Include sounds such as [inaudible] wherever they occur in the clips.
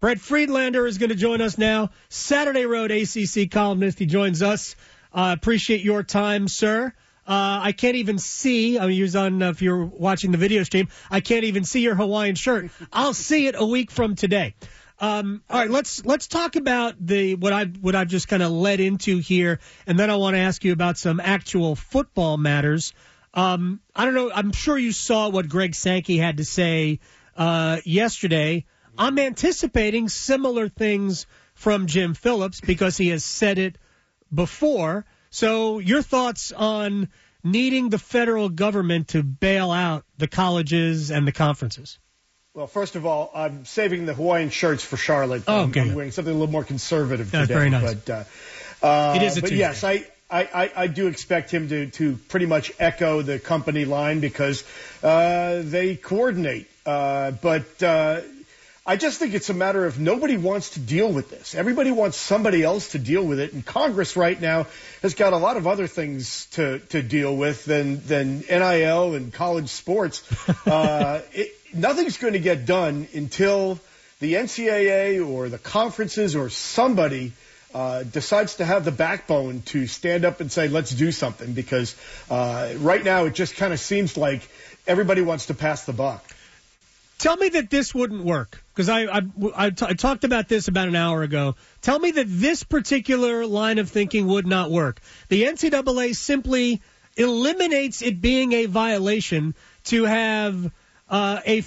Brett Friedlander is going to join us now. Saturday Road ACC columnist. He joins us. Uh, appreciate your time, sir. Uh, I can't even see. I mean, use on uh, if you're watching the video stream. I can't even see your Hawaiian shirt. I'll see it a week from today. Um, all right, let's let's talk about the what I what I've just kind of led into here, and then I want to ask you about some actual football matters. Um, I don't know. I'm sure you saw what Greg Sankey had to say uh, yesterday. I'm anticipating similar things from Jim Phillips because he has said it before. So, your thoughts on needing the federal government to bail out the colleges and the conferences? Well, first of all, I'm saving the Hawaiian shirts for Charlotte. Oh, okay. I'm wearing something a little more conservative That's today. very nice. But, uh, uh, It is a but Tuesday. yes, I, I, I, I do expect him to, to pretty much echo the company line because uh, they coordinate. Uh, but uh, I just think it's a matter of nobody wants to deal with this. Everybody wants somebody else to deal with it. And Congress right now has got a lot of other things to, to deal with than, than NIL and college sports. [laughs] Uh, it, nothing's going to get done until the NCAA or the conferences or somebody uh, decides to have the backbone to stand up and say, let's do something. Because uh, right now it just kind of seems like everybody wants to pass the buck. Tell me that this wouldn't work because I I, I, t- I talked about this about an hour ago. Tell me that this particular line of thinking would not work. The NCAA simply eliminates it being a violation to have uh, a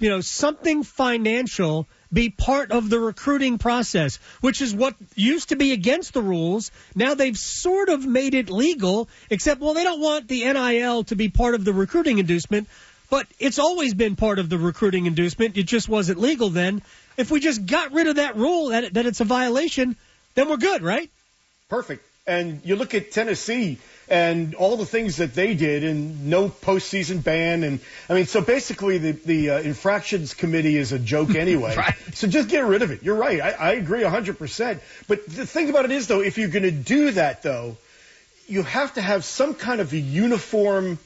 you know something financial be part of the recruiting process, which is what used to be against the rules. Now they've sort of made it legal, except well they don't want the NIL to be part of the recruiting inducement. But it's always been part of the recruiting inducement. It just wasn't legal then. If we just got rid of that rule that, that it's a violation, then we're good, right? Perfect. And you look at Tennessee and all the things that they did and no postseason ban. And I mean, so basically the, the uh, infractions committee is a joke [laughs] anyway. Right. So just get rid of it. You're right. I, I agree 100%. But the thing about it is, though, if you're going to do that, though, you have to have some kind of a uniform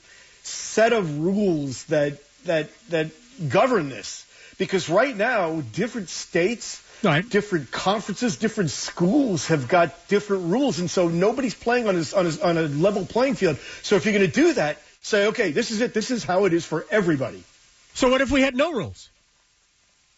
set of rules that that that govern this. Because right now, different states, Right. different conferences, different schools have got different rules, and so nobody's playing on his, on his, on a level playing field. So if you're going to do that, say, okay, this is it. This is how it is for everybody. So what if we had no rules?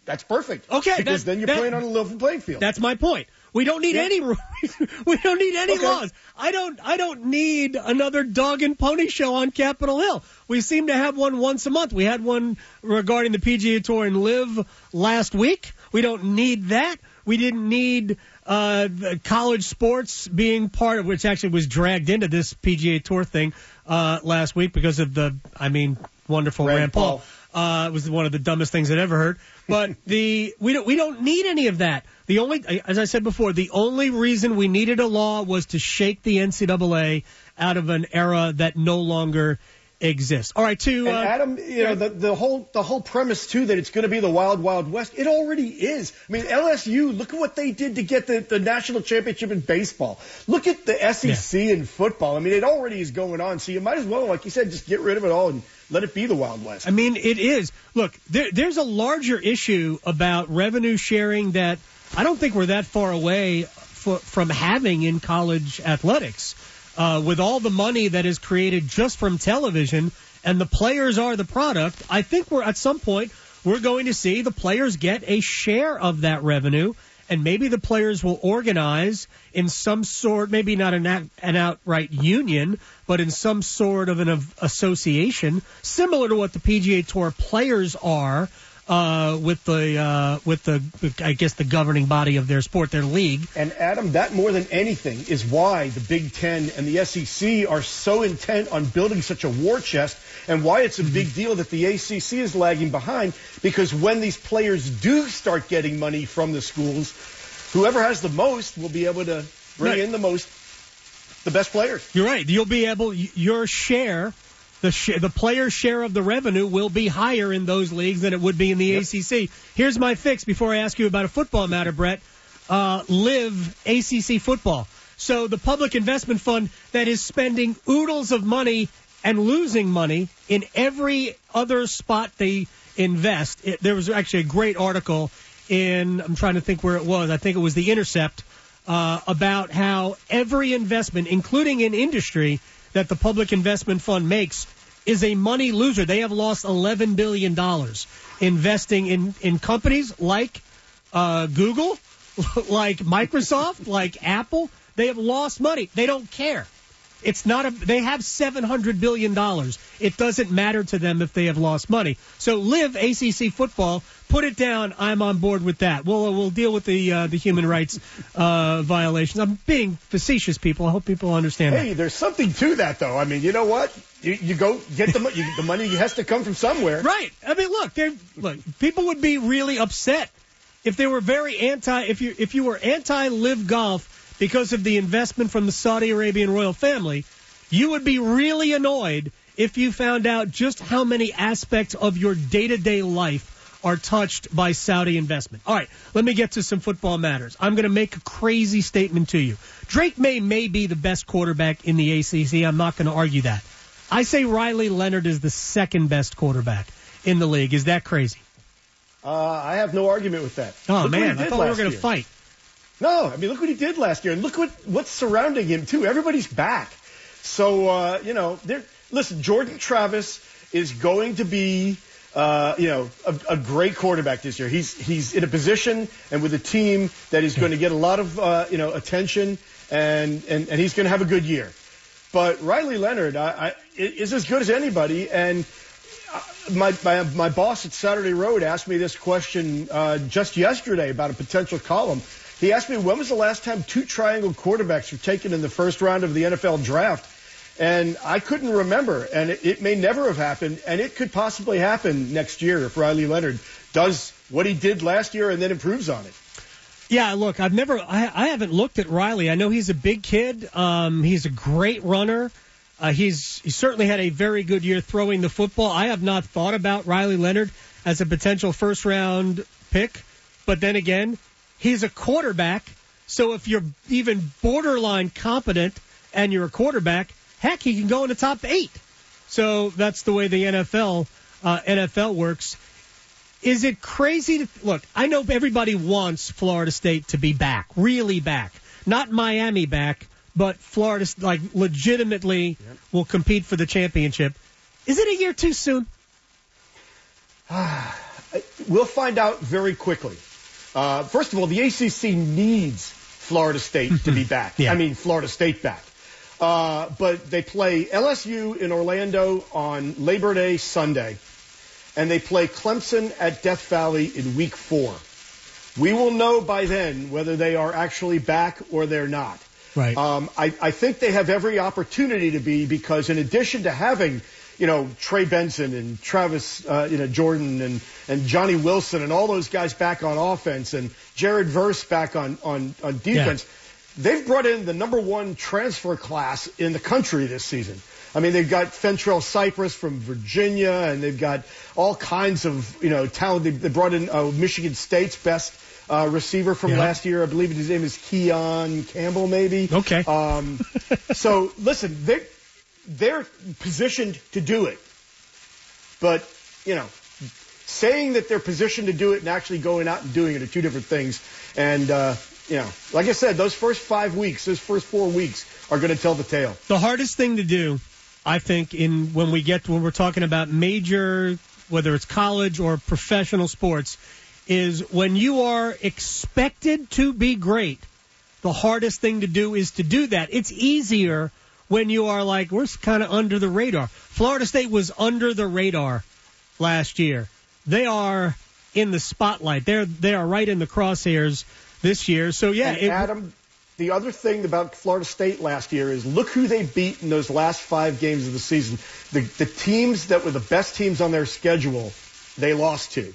That's perfect. Okay, because that- then you're that- playing on a level playing field. That's my point. We don't need Yeah. any rules. [laughs] we don't need any Okay. laws. I don't. I don't need another dog and pony show on Capitol Hill. We seem to have one once a month. We had one regarding the PGA Tour and LIV last week. We don't need that. We didn't need uh, the college sports being part of which actually was dragged into this PGA Tour thing uh, last week because of the. I mean, wonderful Rand Rand, Paul. Paul. Uh, it was one of the dumbest things I'd ever heard. But the we don't we don't need any of that. The only, as I said before, the only reason we needed a law was to shake the NCAA out of an era that no longer exists. All right, to And uh, Adam, you know, the, the whole the whole premise too that it's going to be the wild wild west. It already is. I mean, LSU. Look at what they did to get the, the national championship in baseball. Look at the SEC in football. I mean, it already is going on. So you might as well, like you said, just get rid of it all and let it be the wild west. I mean, it is. Look, there, there's a larger issue about revenue sharing that I don't think we're that far away f- from having in college athletics. Uh, with all the money that is created just from television and the players are the product, I think we're at some point we're going to see the players get a share of that revenue and maybe the players will organize in some sort, maybe not an, an outright union, but in some sort of an association, similar to what the PGA Tour players are uh, with the uh, with the I guess the governing body of their sport, their league. And Adam, that more than anything is why the Big Ten and the SEC are so intent on building such a war chest and why it's a big deal that the ACC is lagging behind because when these players do start getting money from the schools, whoever has the most will be able to bring Right. in the most, the best players. You're right. You'll be able your share. The, sh- the player share of the revenue will be higher in those leagues than it would be in the Yep. ACC. Here's my fix before I ask you about a football matter, Brett. Uh, LIV ACC football. So the public investment fund that is spending oodles of money and losing money in every other spot they invest. It, there was actually a great article in, I'm trying to think where it was, I think it was The Intercept, uh, about how every investment, including in industry, that the public investment fund makes is a money loser. They have lost $11 billion investing in, in companies like uh, Google, [laughs] like Microsoft, like Apple. They have lost money. They don't care. It's not a. They have seven hundred billion dollars. It doesn't matter to them if they have lost money. So LIV ACC football. Put it down. I'm on board with that. We'll we'll deal with the uh, the human rights uh, violations. I'm being facetious, people. I hope people understand. Hey, that. there's something to that, though. I mean, you know what? You, you go get the money. The money has to come from somewhere. Right. I mean, look, look. People would be really upset if they were very anti. If you if you were anti LIV golf because of the investment from the Saudi Arabian royal family, you would be really annoyed if you found out just how many aspects of your day to day life are touched by Saudi investment. All right, let me get to some football matters. I'm going to make a crazy statement to you. Drake Maye may be the best quarterback in the ACC. I'm not going to argue that. I say Riley Leonard is the second best quarterback in the league. Is that crazy? Uh, I have no argument with that. Oh, look man, I thought we were going to fight. No, I mean, look what he did last year, and look what what's surrounding him too. Everybody's back. So uh, you know, listen, Jordan Travis is going to be. Uh, you know, a, a, great quarterback this year. He's he's in a position and with a team that is going to get a lot of uh, you know attention, and and, and he's going to have a good year. But Riley Leonard I, I, is as good as anybody, and uh, my, my my boss at Saturday Road asked me this question uh, just yesterday about a potential column. He asked me when was the last time two triangle quarterbacks were taken in the first round of the NFL draft. And I couldn't remember, and it, it, may never have happened, and it could possibly happen next year if Riley Leonard does what he did last year and then improves on it. Yeah, look, I've never, I, I haven't looked at Riley. I know he's a big kid. Um, he's a great runner. Uh, he's he certainly had a very good year throwing the football. I have not thought about Riley Leonard as a potential first round pick, but then again, He's a quarterback, so if you're even borderline competent and you're a quarterback, heck, he can go in the top eight. So that's the way the NFL uh, NFL works. Is it crazy to look? I know everybody wants Florida State to be back, really back, not Miami back, but Florida like legitimately yep. will compete for the championship. Is it a year too soon? [sighs] we'll find out very quickly. Uh, first of all, the ACC needs Florida State to be back. Yeah. I mean, Florida State back. Uh, but they play LSU in Orlando on Labor Day Sunday, and they play Clemson at Death Valley in week four. We will know by then whether they are actually back or they're not. Right. Um, I, I think they have every opportunity to be because in addition to having you know, Trey Benson and Travis, uh, you know, Jordan and, and Johnny Wilson and all those guys back on offense and Jared Verse back on, on, on defense. Yeah. They've brought in the number one transfer class in the country this season. I mean, they've got Fentrell Cypress from Virginia, and they've got all kinds of you know talent. They, they brought in uh, Michigan State's best uh, receiver from yeah. last year. I believe his name is Keon Campbell, maybe. Okay. Um, so listen, they they're positioned to do it. But, you know, saying that they're positioned to do it and actually going out and doing it are two different things. And, uh, you know, like I said, those first five weeks, those first four weeks are going to tell the tale. The hardest thing to do, I think, in when we get when we're talking about major, whether it's college or professional sports, is when you are expected to be great. The hardest thing to do is to do that. It's easier when you are like, we're kind of under the radar. Florida State was under the radar last year. They are in the spotlight. They're they are right in the crosshairs this year. So yeah, it, Adam. The other thing about Florida State last year is look who they beat in those last five games of the season. The the teams that were the best teams on their schedule, they lost to.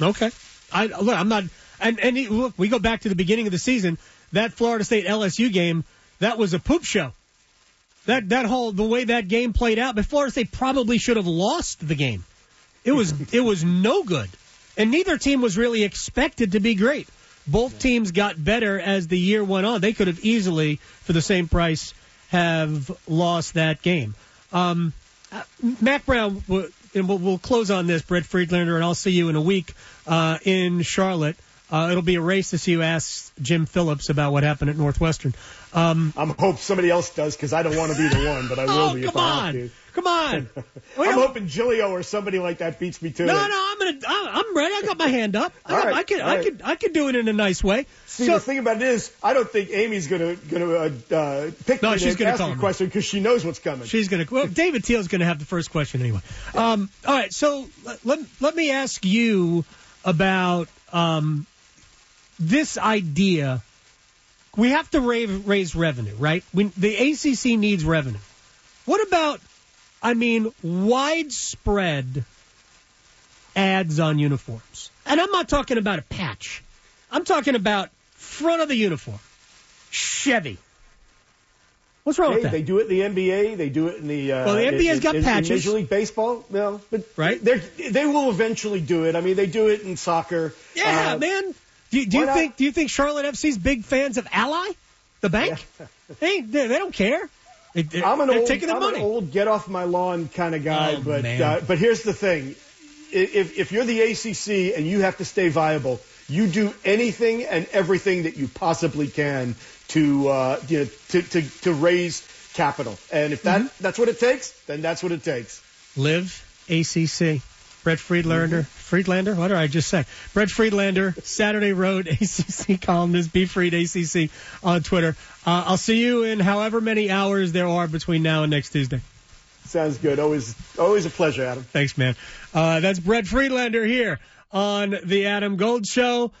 Okay, I look. I'm not. And and look, we go back to the beginning of the season. That Florida State LSU game that was a poop show. That that whole the way that game played out, but Florida State probably should have lost the game. It was [laughs] it was no good, and neither team was really expected to be great. Both teams got better as the year went on. They could have easily, for the same price, have lost that game. Um, uh, Mack Brown and we'll, we'll close on this, Brett Friedlander, and I'll see you in a week uh, in Charlotte. Uh, it'll be a race to see who asks Jim Phillips about what happened at Northwestern. Um, I'm hope somebody else does because I don't want to be the one, but I will oh, be come if I on. have to. Come on. [laughs] I'm hoping Giglio or somebody like that beats me to No, it. no, I'm gonna. I'm ready. I got my hand up. [laughs] I, got- right, I could, I right. could, I could do it in a nice way. See, So- the thing about it is, I don't think Amy's gonna gonna uh, uh, pick No, me she's to gonna ask me a question because she knows what's coming. She's gonna. Well, [laughs] David Teel's gonna have the first question anyway. Um, all right. So let, let let me ask you about um, this idea. We have to raise, raise revenue, right? We, the ACC needs revenue. What about? I mean, widespread ads on uniforms, and I'm not talking about a patch. I'm talking about front of the uniform. Chevy. What's wrong Hey, with that? they do it in the NBA. They do it in the. Uh, Well, the NBA's in- got in, patches. In Major League Baseball, no, but Right. They they will eventually do it. I mean, they do it in soccer. Yeah, Uh, man. Do, you- do you not? think do you think Charlotte FC's big fans of Ally, the bank? [laughs] they, they they don't care. They, I'm an old, taking their I'm money. an old get off my lawn kind of guy, Oh, but uh, but here's the thing: if if you're the ACC and you have to stay viable, you do anything and everything that you possibly can to uh, you know to, to to raise capital. And if that Mm-hmm. that's what it takes, then that's what it takes. LIV ACC. Brett Friedlander. Mm-hmm. Friedlander? What did I just say? Brett Friedlander, Saturday Road [laughs] ACC columnist, BFriedACC on Twitter. Uh, I'll see you in however many hours there are between now and next Tuesday. Sounds good. Always always a pleasure, Adam. Thanks, man. Uh, that's Brett Friedlander here on the Adam Gold Show.